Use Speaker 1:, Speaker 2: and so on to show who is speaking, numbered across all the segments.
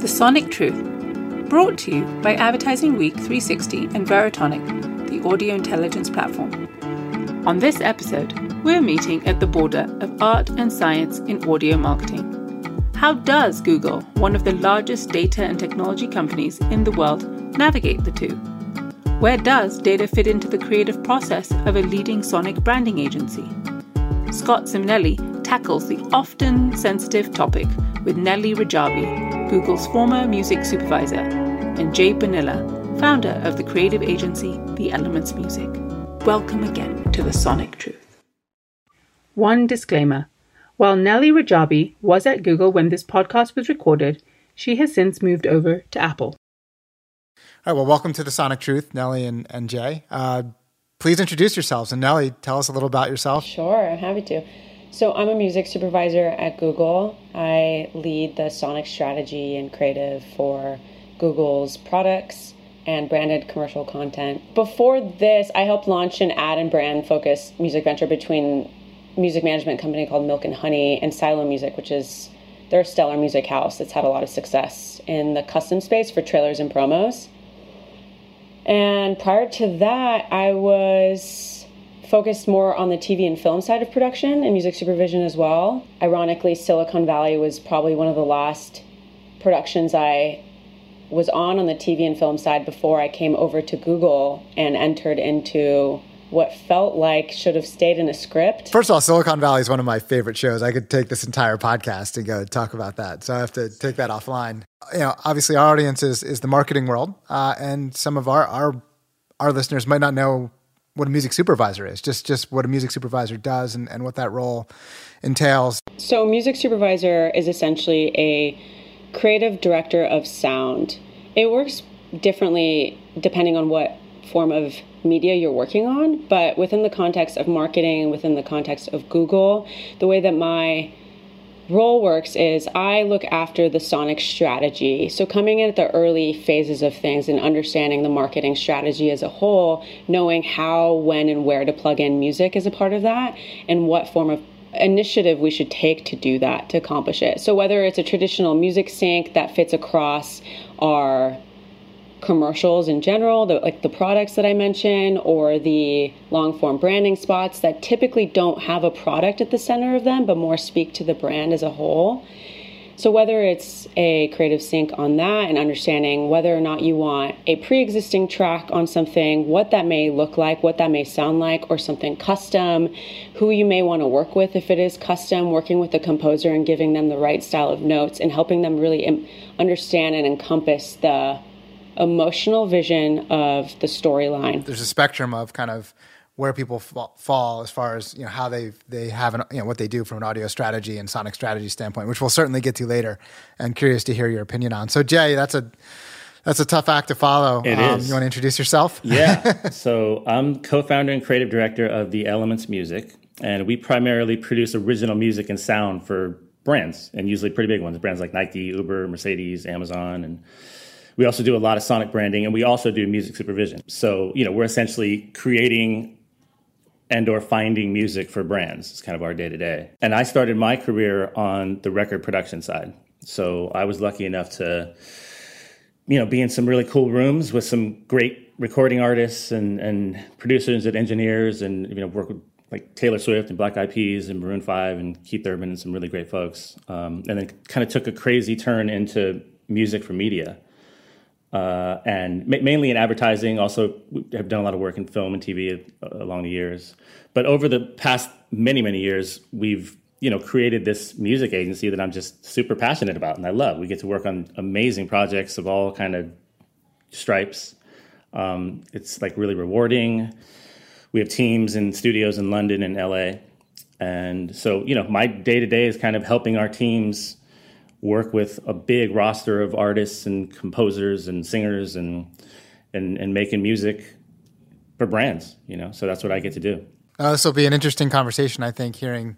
Speaker 1: The Sonic Truth, brought to you by Advertising Week 360 and Veritonic, the audio intelligence platform. On this episode, we're meeting at the border of art and science in audio marketing. How does Google, one of the largest data and technology companies in the world, navigate the two? Where does data fit into the creative process of a leading sonic branding agency? Scott Simonelli tackles the often sensitive topic with Nellie Rajabi, Google's former music supervisor, and Jay Bonilla, founder of the creative agency The Elements Music. Welcome again to the Sonic Truth. One disclaimer. While Nellie Rajabi was at Google when this podcast was recorded, she has since moved over to Apple.
Speaker 2: All right, well, welcome to the Sonic Truth, Nellie and, and Jay. Uh, please introduce yourselves. And Nellie, tell us a little about yourself.
Speaker 3: Sure, I'm happy to. So, I'm a music supervisor at Google. I lead the Sonic strategy and creative for Google's products and branded commercial content. Before this, I helped launch an ad and brand focused music venture between music management company called Milk and Honey and Silo Music, which is their stellar music house that's had a lot of success in the custom space for trailers and promos. And prior to that, I was focused more on the TV and film side of production and music supervision as well. Ironically, Silicon Valley was probably one of the last productions I was on on the TV and film side before I came over to Google and entered into what felt like should have stayed in a script.
Speaker 2: First of all, Silicon Valley is one of my favorite shows. I could take this entire podcast and go talk about that. So I have to take that offline. You know, obviously our audience is, is the marketing world, uh, and some of our, our our listeners might not know what a music supervisor is. Just just what a music supervisor does and, and what that role entails.
Speaker 3: So, music supervisor is essentially a creative director of sound. It works differently depending on what form of media you're working on, but within the context of marketing, within the context of Google, the way that my role works is I look after the sonic strategy. So, coming in at the early phases of things and understanding the marketing strategy as a whole, knowing how, when, and where to plug in music is a part of that, and what form of initiative we should take to do that to accomplish it. So, whether it's a traditional music sync that fits across our commercials in general, the, like the products that I mentioned, or the long form branding spots that typically don't have a product at the center of them, but more speak to the brand as a whole. So, whether it's a creative sync on that and understanding whether or not you want a pre existing track on something, what that may look like, what that may sound like, or something custom, who you may want to work with if it is custom, working with the composer and giving them the right style of notes and helping them really understand and encompass the emotional vision of the storyline.
Speaker 2: There's a spectrum of kind of where people fall as far as you know how they they have an, you know what they do from an audio strategy and sonic strategy standpoint, which we'll certainly get to later. And curious to hear your opinion on. So Jay, that's a that's a tough act to follow.
Speaker 4: It
Speaker 2: um,
Speaker 4: is.
Speaker 2: You want to introduce yourself?
Speaker 4: yeah. So I'm co-founder and creative director of the Elements Music, and we primarily produce original music and sound for brands, and usually pretty big ones. Brands like Nike, Uber, Mercedes, Amazon, and we also do a lot of sonic branding and we also do music supervision. So, you know, we're essentially creating and or finding music for brands. It's kind of our day to day. And I started my career on the record production side. So I was lucky enough to, you know, be in some really cool rooms with some great recording artists and, and producers and engineers and, you know, work with like Taylor Swift and Black Eyed Peas and Maroon 5 and Keith Urban and some really great folks. Um, and then kind of took a crazy turn into music for media uh, and ma- mainly in advertising. Also, have done a lot of work in film and TV along the years. But over the past many many years, we've you know created this music agency that I'm just super passionate about and I love. We get to work on amazing projects of all kind of stripes. Um, it's like really rewarding. We have teams and studios in London and LA. And so, you know, my day to day is kind of helping our teams work with a big roster of artists and composers and singers and and and making music for brands. You know, so that's what I get to do.
Speaker 2: Uh, this will be an interesting conversation, I think, hearing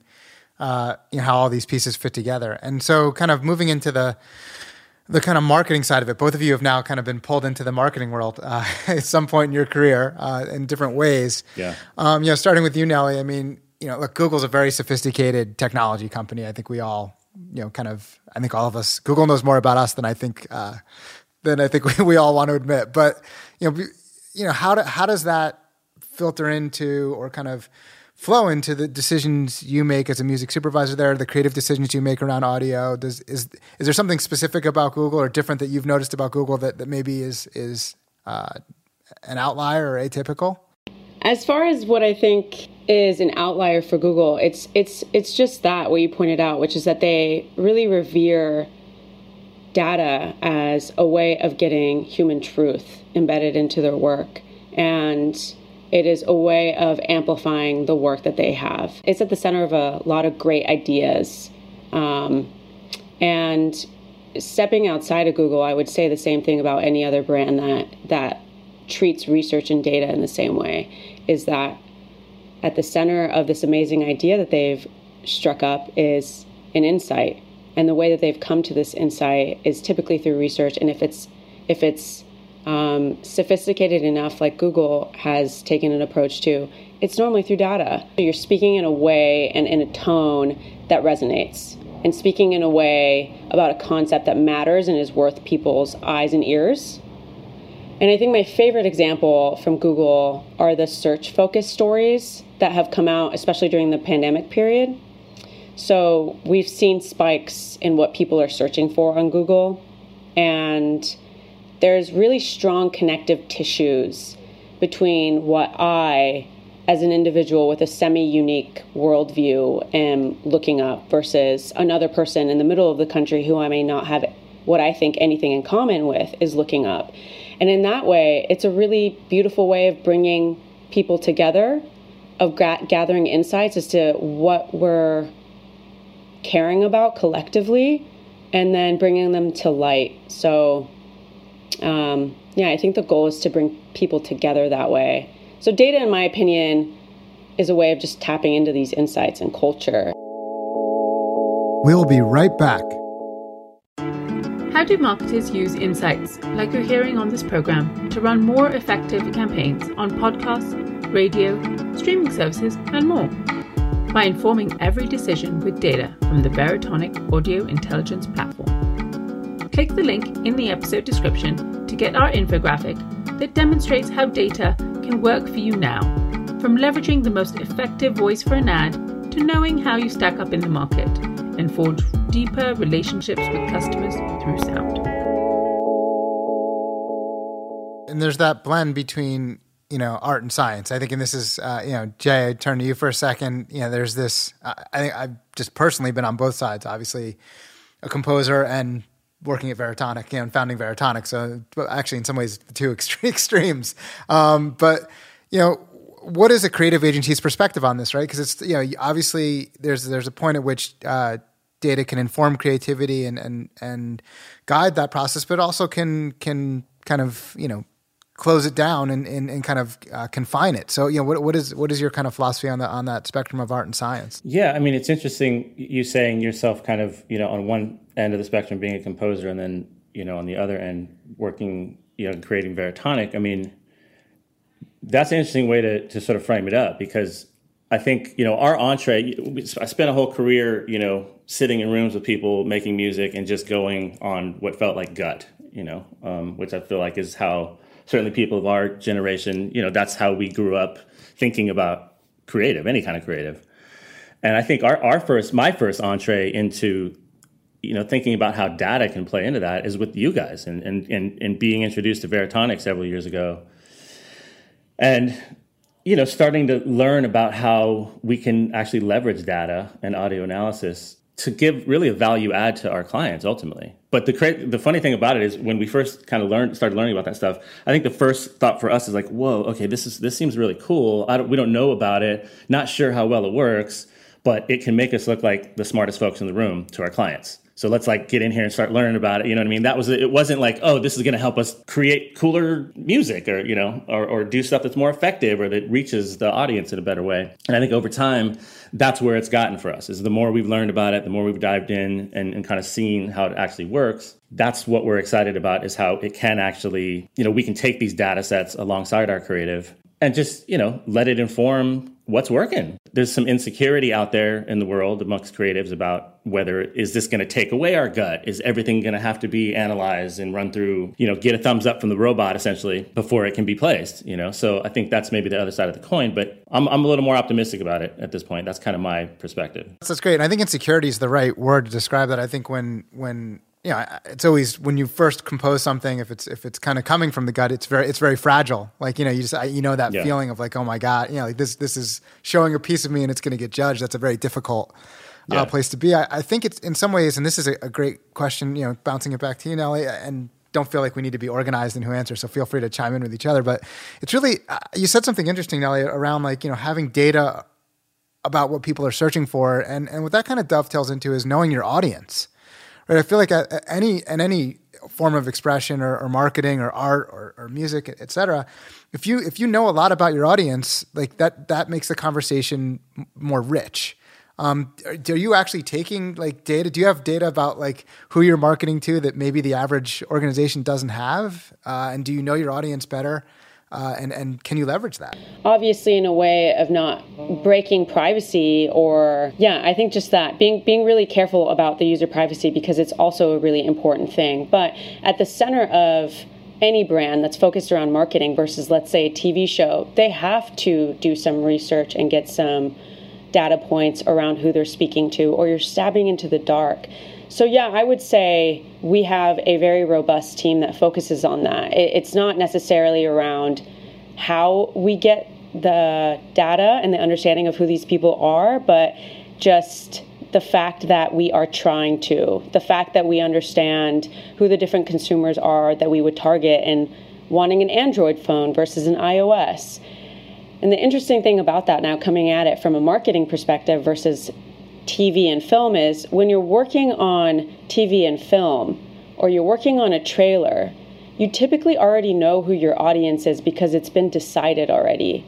Speaker 2: uh, you know, how all these pieces fit together. And so, kind of moving into the the kind of marketing side of it. Both of you have now kind of been pulled into the marketing world uh, at some point in your career uh, in different ways.
Speaker 4: Yeah.
Speaker 2: Um, you know, starting with you, Nellie. I mean, you know, look, Google's a very sophisticated technology company. I think we all you know, kind of, I think all of us, Google knows more about us than I think, uh, than I think we, we all want to admit. But, you know, you know, how, do, how does that filter into or kind of flow into the decisions you make as a music supervisor there, the creative decisions you make around audio? Does, is, is there something specific about Google or different that you've noticed about Google that, that maybe is, is, uh, an outlier or atypical?
Speaker 3: As far as what I think is an outlier for Google, it's it's it's just that what you pointed out, which is that they really revere data as a way of getting human truth embedded into their work. And it is a way of amplifying the work that they have. It's at the center of a lot of great ideas. Um, and stepping outside of Google, I would say the same thing about any other brand that that treats research and data in the same way is that at the center of this amazing idea that they've struck up is an insight. And the way that they've come to this insight is typically through research. And if it's if it's um, sophisticated enough like google has taken an approach to it's normally through data. You're speaking in a way and in a tone that resonates and speaking in a way about a concept that matters and is worth people's eyes and ears and I think my favorite example from Google are the search focused stories that have come out, especially during the pandemic period. So we've seen spikes in what people are searching for on Google, and there's really strong connective tissues between what I, as an individual with a semi unique worldview, am looking up versus another person in the middle of the country who I may not have what I think anything in common with is looking up. And in that way, it's a really beautiful way of bringing people together, of gra- gathering insights as to what we're caring about collectively, and then bringing them to light. So, um, yeah, I think the goal is to bring people together that way. So, data, in my opinion, is a way of just tapping into these insights and culture.
Speaker 2: We'll be right back.
Speaker 1: How do marketers use insights, like you're hearing on this program, to run more effective campaigns on podcasts, radio, streaming services, and more? By informing every decision with data from the Veritonic Audio Intelligence Platform. Click the link in the episode description to get our infographic that demonstrates how data can work for you now, from leveraging the most effective voice for an ad to knowing how you stack up in the market and forge deeper relationships with customers through sound.
Speaker 2: And there's that blend between you know art and science. I think, and this is uh, you know Jay. I turn to you for a second. You know, there's this. Uh, I think I've just personally been on both sides. Obviously, a composer and working at Veritonic, you know, and founding Veritonic. So actually, in some ways, the two extremes. Um, but you know, what is a creative agency's perspective on this, right? Because it's you know obviously there's there's a point at which uh, data can inform creativity and and and guide that process, but also can can kind of you know close it down and and, and kind of uh, confine it. So you know what what is what is your kind of philosophy on the on that spectrum of art and science?
Speaker 4: Yeah, I mean it's interesting you saying yourself kind of you know on one end of the spectrum being a composer and then you know on the other end working you know creating Veritonic. I mean that's an interesting way to to sort of frame it up because I think you know our entree. I spent a whole career, you know, sitting in rooms with people making music and just going on what felt like gut, you know, um, which I feel like is how certainly people of our generation, you know, that's how we grew up thinking about creative, any kind of creative. And I think our, our first, my first entree into, you know, thinking about how data can play into that is with you guys and, and, and, and being introduced to Veritonic several years ago. And you know, starting to learn about how we can actually leverage data and audio analysis to give really a value add to our clients ultimately. But the cra- the funny thing about it is when we first kind of learned started learning about that stuff, I think the first thought for us is like, whoa, okay, this is this seems really cool. I don't, we don't know about it, not sure how well it works, but it can make us look like the smartest folks in the room to our clients. So let's like get in here and start learning about it. You know what I mean? That was it. Wasn't like, oh, this is going to help us create cooler music, or you know, or, or do stuff that's more effective or that reaches the audience in a better way. And I think over time, that's where it's gotten for us. Is the more we've learned about it, the more we've dived in and, and kind of seen how it actually works. That's what we're excited about. Is how it can actually, you know, we can take these data sets alongside our creative and just you know let it inform what's working. There's some insecurity out there in the world amongst creatives about whether is this going to take away our gut? Is everything going to have to be analyzed and run through, you know, get a thumbs up from the robot essentially before it can be placed, you know? So I think that's maybe the other side of the coin, but I'm, I'm a little more optimistic about it at this point. That's kind of my perspective.
Speaker 2: That's great. And I think insecurity is the right word to describe that. I think when, when, you know, it's always when you first compose something, if it's if it's kind of coming from the gut, it's very it's very fragile. Like you know, you just you know that yeah. feeling of like, oh my god, you know, like this this is showing a piece of me and it's going to get judged. That's a very difficult uh, yeah. uh, place to be. I, I, think it's in some ways, and this is a, a, great question. You know, bouncing it back to you, Nellie, and don't feel like we need to be organized in who answers. So feel free to chime in with each other. But it's really uh, you said something interesting, Nellie, around like you know having data about what people are searching for, and and what that kind of dovetails into is knowing your audience right? I feel like at, any in any form of expression or, or marketing or art or, or music, etc. If you if you know a lot about your audience, like that that makes the conversation more rich. Um, are you actually taking like data? Do you have data about like who you're marketing to that maybe the average organization doesn't have? Uh, and do you know your audience better? Uh, and and can you leverage that?
Speaker 3: Obviously, in a way of not breaking privacy, or yeah, I think just that being being really careful about the user privacy because it's also a really important thing. But at the center of any brand that's focused around marketing versus let's say a TV show, they have to do some research and get some data points around who they're speaking to, or you're stabbing into the dark. So, yeah, I would say we have a very robust team that focuses on that. It's not necessarily around how we get the data and the understanding of who these people are, but just the fact that we are trying to, the fact that we understand who the different consumers are that we would target and wanting an Android phone versus an iOS. And the interesting thing about that now, coming at it from a marketing perspective versus TV and film is when you're working on TV and film or you're working on a trailer, you typically already know who your audience is because it's been decided already.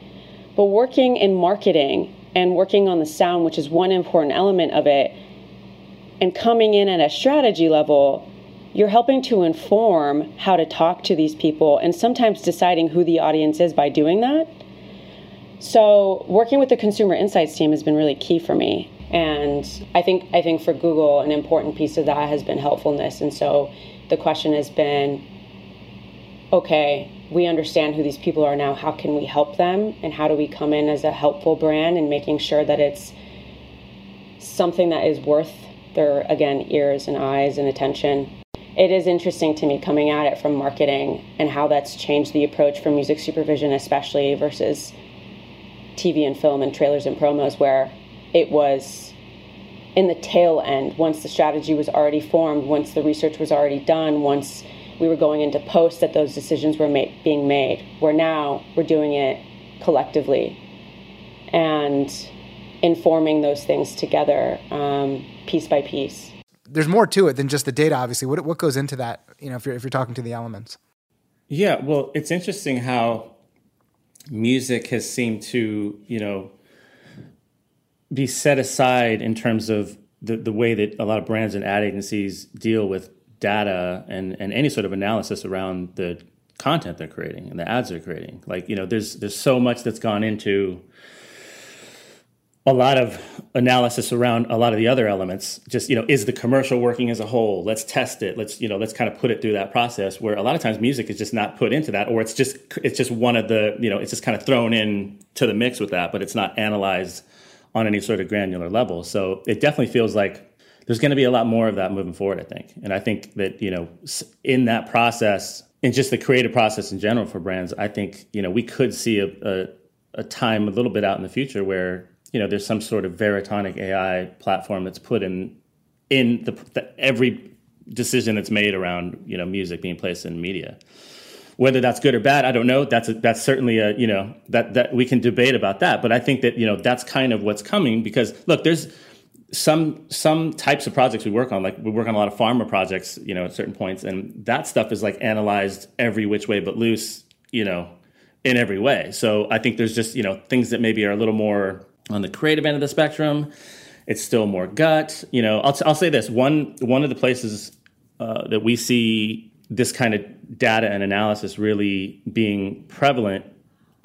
Speaker 3: But working in marketing and working on the sound, which is one important element of it, and coming in at a strategy level, you're helping to inform how to talk to these people and sometimes deciding who the audience is by doing that. So, working with the consumer insights team has been really key for me. And I think I think for Google an important piece of that has been helpfulness. And so the question has been okay we understand who these people are now. How can we help them? And how do we come in as a helpful brand and making sure that it's something that is worth their again ears and eyes and attention? It is interesting to me coming at it from marketing and how that's changed the approach for music supervision especially versus TV and film and trailers and promos where it was in the tail end once the strategy was already formed once the research was already done once we were going into post that those decisions were ma- being made where now we're doing it collectively and informing those things together um, piece by piece.
Speaker 2: There's more to it than just the data obviously. What, what goes into that you know if you're, if you're talking to the elements?
Speaker 4: Yeah well it's interesting how music has seemed to you know be set aside in terms of the, the way that a lot of brands and ad agencies deal with data and, and any sort of analysis around the content they're creating and the ads they're creating. Like, you know, there's there's so much that's gone into a lot of analysis around a lot of the other elements just you know is the commercial working as a whole let's test it let's you know let's kind of put it through that process where a lot of times music is just not put into that or it's just it's just one of the you know it's just kind of thrown in to the mix with that but it's not analyzed on any sort of granular level. So it definitely feels like there's going to be a lot more of that moving forward, I think. And I think that, you know, in that process, in just the creative process in general for brands, I think, you know, we could see a, a, a time a little bit out in the future where, you know, there's some sort of Veritonic AI platform that's put in in the, the every decision that's made around, you know, music being placed in media. Whether that's good or bad, I don't know. That's a, that's certainly a you know that that we can debate about that. But I think that you know that's kind of what's coming because look, there's some some types of projects we work on like we work on a lot of pharma projects you know at certain points and that stuff is like analyzed every which way but loose you know in every way so i think there's just you know things that maybe are a little more on the creative end of the spectrum it's still more gut you know i'll, I'll say this one one of the places uh, that we see this kind of data and analysis really being prevalent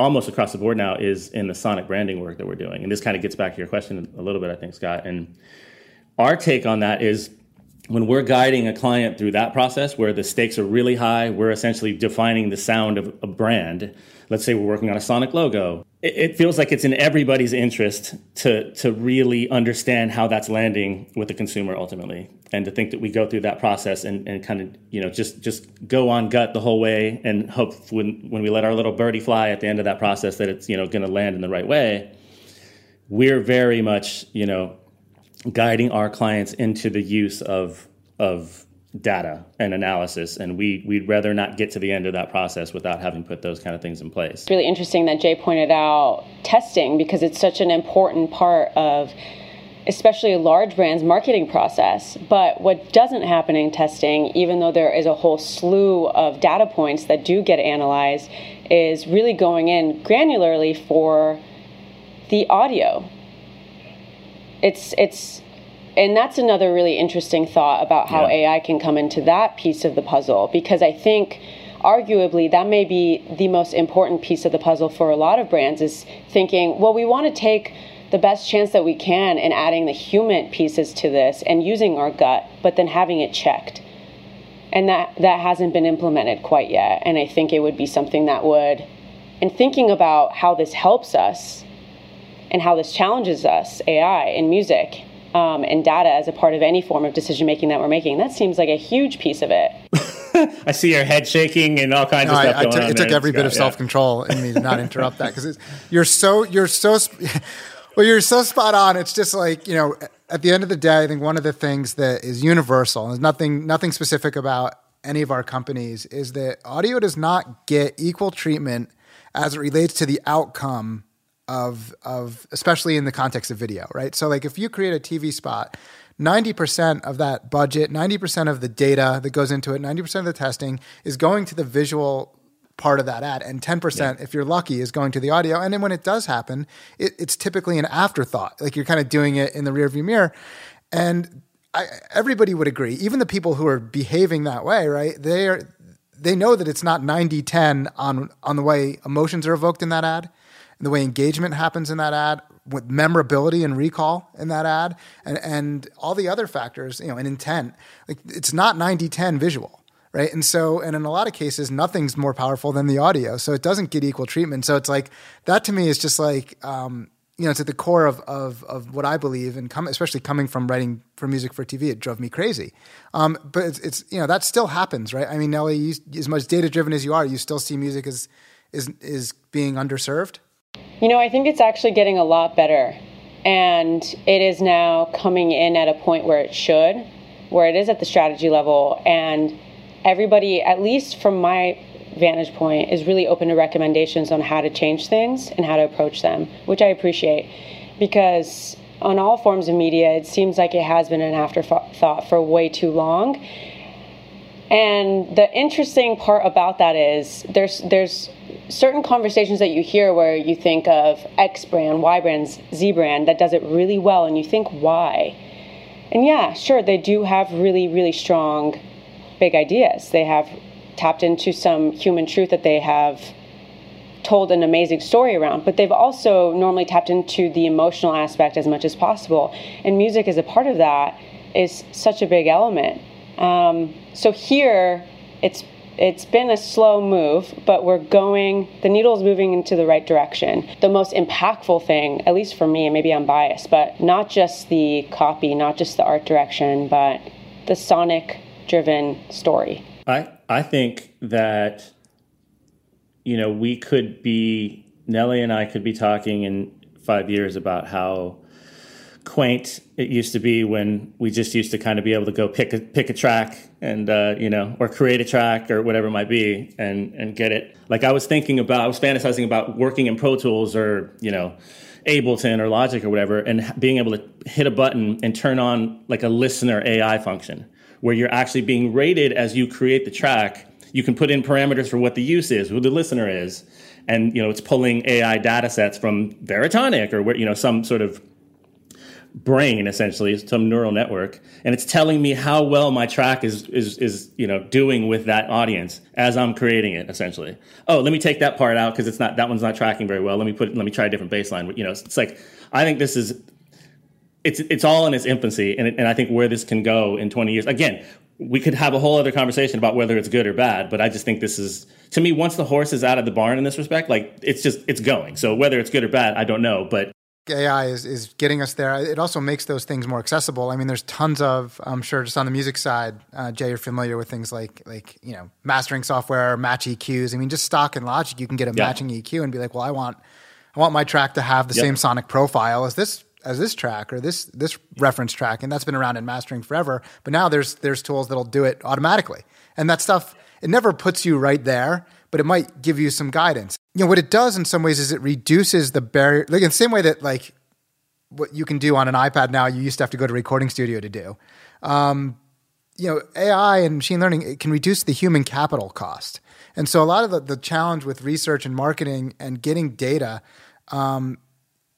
Speaker 4: almost across the board now is in the sonic branding work that we're doing. And this kind of gets back to your question a little bit, I think, Scott. And our take on that is when we're guiding a client through that process where the stakes are really high, we're essentially defining the sound of a brand. Let's say we're working on a Sonic logo. It, it, feels like it's in everybody's interest to to really understand how that's landing with the consumer ultimately, and to think that we go through that process and, and kind of you know just just go on gut the whole way and hope when when we let our little birdie fly at the end of that process that it's you know going to land in the right way. We're very much you know guiding our clients into the use of of data and analysis and we we'd rather not get to the end of that process without having put those kind of things in place.
Speaker 3: It's really interesting that Jay pointed out testing because it's such an important part of especially large brand's marketing process. But what doesn't happen in testing, even though there is a whole slew of data points that do get analyzed, is really going in granularly for the audio it's it's and that's another really interesting thought about how yeah. AI can come into that piece of the puzzle because I think arguably that may be the most important piece of the puzzle for a lot of brands is thinking, well, we want to take the best chance that we can in adding the human pieces to this and using our gut, but then having it checked. And that that hasn't been implemented quite yet. And I think it would be something that would in thinking about how this helps us and how this challenges us, AI and music, um, and data as a part of any form of decision making that we're making. That seems like a huge piece of it.
Speaker 4: I see your head shaking and all kinds no, of stuff I, I
Speaker 2: took, It took every bit of self control in me to not interrupt that because you're so you're so well you're so spot on. It's just like you know at the end of the day, I think one of the things that is universal and there's nothing nothing specific about any of our companies is that audio does not get equal treatment as it relates to the outcome of of especially in the context of video, right? So like if you create a TV spot, 90% of that budget, 90% of the data that goes into it, 90% of the testing is going to the visual part of that ad and 10% yeah. if you're lucky is going to the audio and then when it does happen it, it's typically an afterthought like you're kind of doing it in the rearview mirror and I, everybody would agree even the people who are behaving that way right they are they know that it's not 90 10 on on the way emotions are evoked in that ad and the way engagement happens in that ad, with memorability and recall in that ad, and, and all the other factors, you know, and intent. Like it's not 90-10 visual, right? And so, and in a lot of cases, nothing's more powerful than the audio, so it doesn't get equal treatment. So it's like that to me is just like. Um, you know, it's at the core of, of, of what I believe, and come, especially coming from writing for music for TV, it drove me crazy. Um, but it's, it's, you know that still happens, right? I mean, Nellie, you, as much data driven as you are, you still see music as is is being underserved.
Speaker 3: You know, I think it's actually getting a lot better. And it is now coming in at a point where it should, where it is at the strategy level. And everybody, at least from my vantage point, is really open to recommendations on how to change things and how to approach them, which I appreciate. Because on all forms of media, it seems like it has been an afterthought for way too long. And the interesting part about that is there's there's certain conversations that you hear where you think of X brand, Y brand, Z brand that does it really well, and you think why? And yeah, sure, they do have really, really strong, big ideas. They have tapped into some human truth that they have told an amazing story around, but they've also normally tapped into the emotional aspect as much as possible. And music is a part of that, is such a big element. Um, so here, it's it's been a slow move, but we're going, the needle is moving into the right direction. The most impactful thing, at least for me, and maybe I'm biased, but not just the copy, not just the art direction, but the sonic driven story.
Speaker 4: I, I think that, you know, we could be, Nellie and I could be talking in five years about how quaint it used to be when we just used to kind of be able to go pick a pick a track and uh, you know or create a track or whatever it might be and and get it. Like i was thinking about i was fantasizing about working in pro tools or you know ableton or logic or whatever and being able to hit a button and turn on like a listener ai function where you're actually being rated as you create the track. You can put in parameters for what the use is who the listener is and you know it's pulling ai data sets from veritonic or where you know some sort of brain essentially some neural network and it's telling me how well my track is is is you know doing with that audience as i'm creating it essentially. Oh let me take that part out because it's not that one's not tracking very well. Let me put let me try a different baseline. You know it's, it's like i think this is it's it's all in its infancy and, and i think where this can go in 20 years. Again we could have a whole other conversation about whether it's good or bad but i just think this is to me once the horse is out of the barn in this respect like it's just it's going. So whether it's good or bad i don't know but
Speaker 2: AI is, is getting us there. It also makes those things more accessible. I mean, there's tons of, I'm sure, just on the music side, uh, Jay, you're familiar with things like like you know mastering software, match EQs. I mean, just stock and Logic, you can get a yeah. matching EQ and be like, well, I want I want my track to have the yep. same sonic profile as this as this track or this this reference track, and that's been around in mastering forever. But now there's there's tools that'll do it automatically, and that stuff it never puts you right there but it might give you some guidance. You know, what it does in some ways is it reduces the barrier, like in the same way that like what you can do on an iPad now, you used to have to go to a recording studio to do. Um, you know, AI and machine learning it can reduce the human capital cost. And so a lot of the, the challenge with research and marketing and getting data um,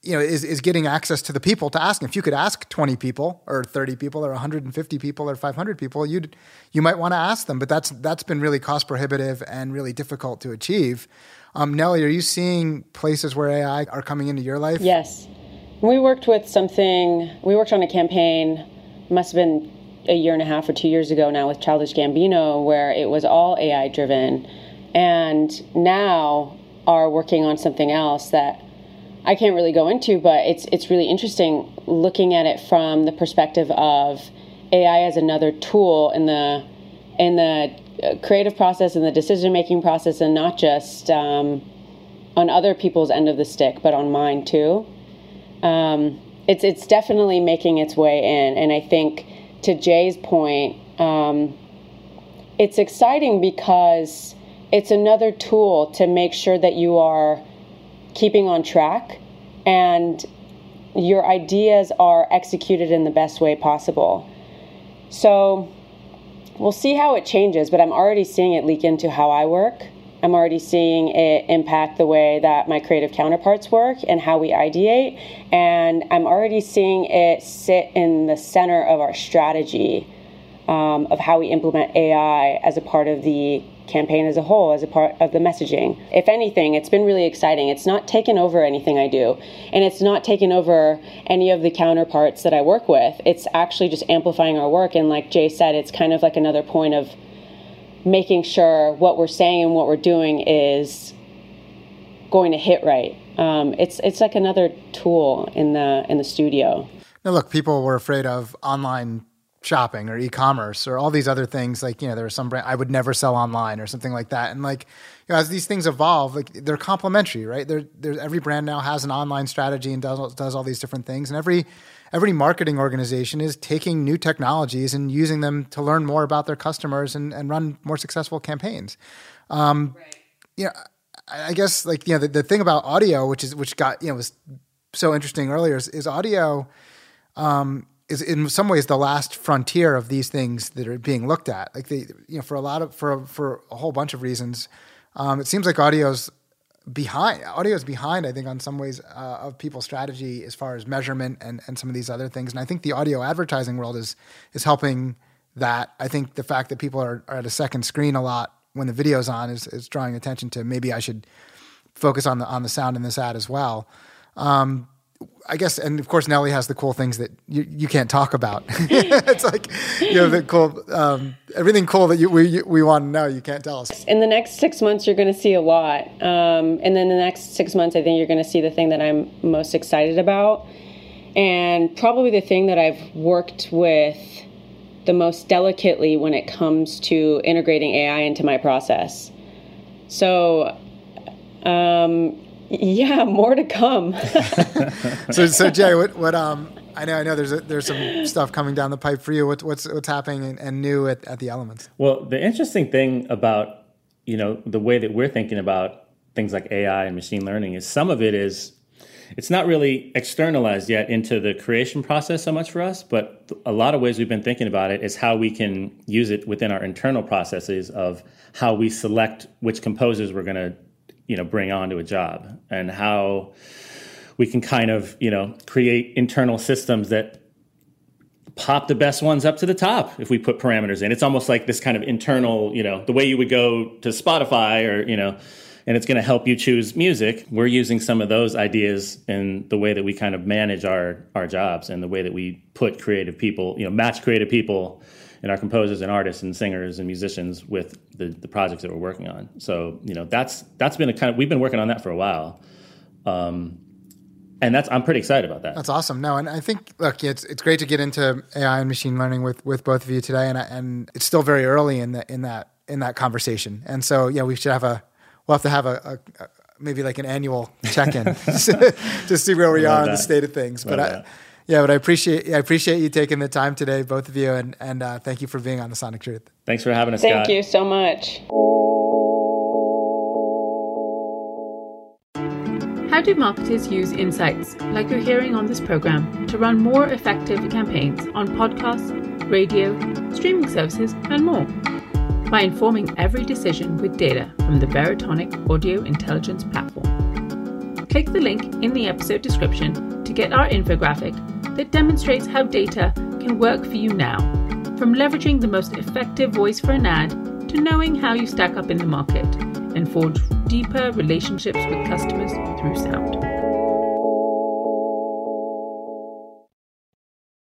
Speaker 2: you know, is, is getting access to the people to ask. If you could ask 20 people or 30 people or 150 people or 500 people, you'd, you might want to ask them, but that's, that's been really cost prohibitive and really difficult to achieve. Um, Nellie, are you seeing places where AI are coming into your life?
Speaker 3: Yes. We worked with something, we worked on a campaign, must have been a year and a half or two years ago now with Childish Gambino, where it was all AI driven. And now are working on something else that I can't really go into, but it's it's really interesting looking at it from the perspective of AI as another tool in the in the uh, creative process and the decision making process, and not just um, on other people's end of the stick, but on mine too. Um, it's it's definitely making its way in, and I think to Jay's point, um, it's exciting because it's another tool to make sure that you are keeping on track and your ideas are executed in the best way possible. So we'll see how it changes, but I'm already seeing it leak into how I work. I'm already seeing it impact the way that my creative counterparts work and how we ideate. And I'm already seeing it sit in the center of our strategy um, of how we implement AI as a part of the campaign as a whole, as a part of the messaging. If anything, it's been really exciting. It's not taken over anything I do, and it's not taken over any of the counterparts that I work with. It's actually just amplifying our work. And like Jay said, it's kind of like another point of making sure what we're saying and what we're doing is going to hit right. Um, it's it's like another tool in the in the studio.
Speaker 2: Now, look, people were afraid of online shopping or e-commerce or all these other things like you know there are some brand I would never sell online or something like that. And like you know as these things evolve like they're complementary right? There there's every brand now has an online strategy and does does all these different things. And every every marketing organization is taking new technologies and using them to learn more about their customers and, and run more successful campaigns. Um right. you know I guess like you know the, the thing about audio which is which got you know was so interesting earlier is, is audio um is in some ways the last frontier of these things that are being looked at. Like they, you know, for a lot of for for a whole bunch of reasons, um, it seems like audio's behind. Audio's behind, I think, on some ways uh, of people's strategy as far as measurement and and some of these other things. And I think the audio advertising world is is helping that. I think the fact that people are, are at a second screen a lot when the video's on is is drawing attention to maybe I should focus on the on the sound in this ad as well. Um, I guess, and of course, Nellie has the cool things that you, you can't talk about. it's like you know the cool um, everything cool that you, we we want to know. You can't tell us.
Speaker 3: In the next six months, you're going to see a lot, um, and then the next six months, I think you're going to see the thing that I'm most excited about, and probably the thing that I've worked with the most delicately when it comes to integrating AI into my process. So. Um, yeah, more to come.
Speaker 2: so, so Jay, what, what, um, I know, I know. There's a, there's some stuff coming down the pipe for you. What, what's what's happening and, and new at, at the Elements?
Speaker 4: Well, the interesting thing about you know the way that we're thinking about things like AI and machine learning is some of it is it's not really externalized yet into the creation process so much for us, but a lot of ways we've been thinking about it is how we can use it within our internal processes of how we select which composers we're going to you know bring onto a job and how we can kind of you know create internal systems that pop the best ones up to the top if we put parameters in. It's almost like this kind of internal, you know, the way you would go to Spotify or, you know, and it's going to help you choose music. We're using some of those ideas in the way that we kind of manage our our jobs and the way that we put creative people, you know, match creative people and our composers and artists and singers and musicians with the, the projects that we're working on. So, you know, that's that's been a kind of we've been working on that for a while. Um, and that's I'm pretty excited about that.
Speaker 2: That's awesome. No, and I think look, it's it's great to get into AI and machine learning with with both of you today, and and it's still very early in that in that in that conversation. And so, yeah, we should have a we'll have to have a, a, a maybe like an annual check in to see where we are in the state of things. But I, yeah, but I appreciate I appreciate you taking the time today, both of you, and and uh, thank you for being on the Sonic Truth.
Speaker 4: Thanks for having us.
Speaker 3: Thank Scott. you so much.
Speaker 1: How do marketers use insights, like you're hearing on this program, to run more effective campaigns on podcasts, radio, streaming services, and more? By informing every decision with data from the Veritonic Audio Intelligence Platform. Click the link in the episode description to get our infographic that demonstrates how data can work for you now, from leveraging the most effective voice for an ad to knowing how you stack up in the market and forge deeper relationships with customers through sound.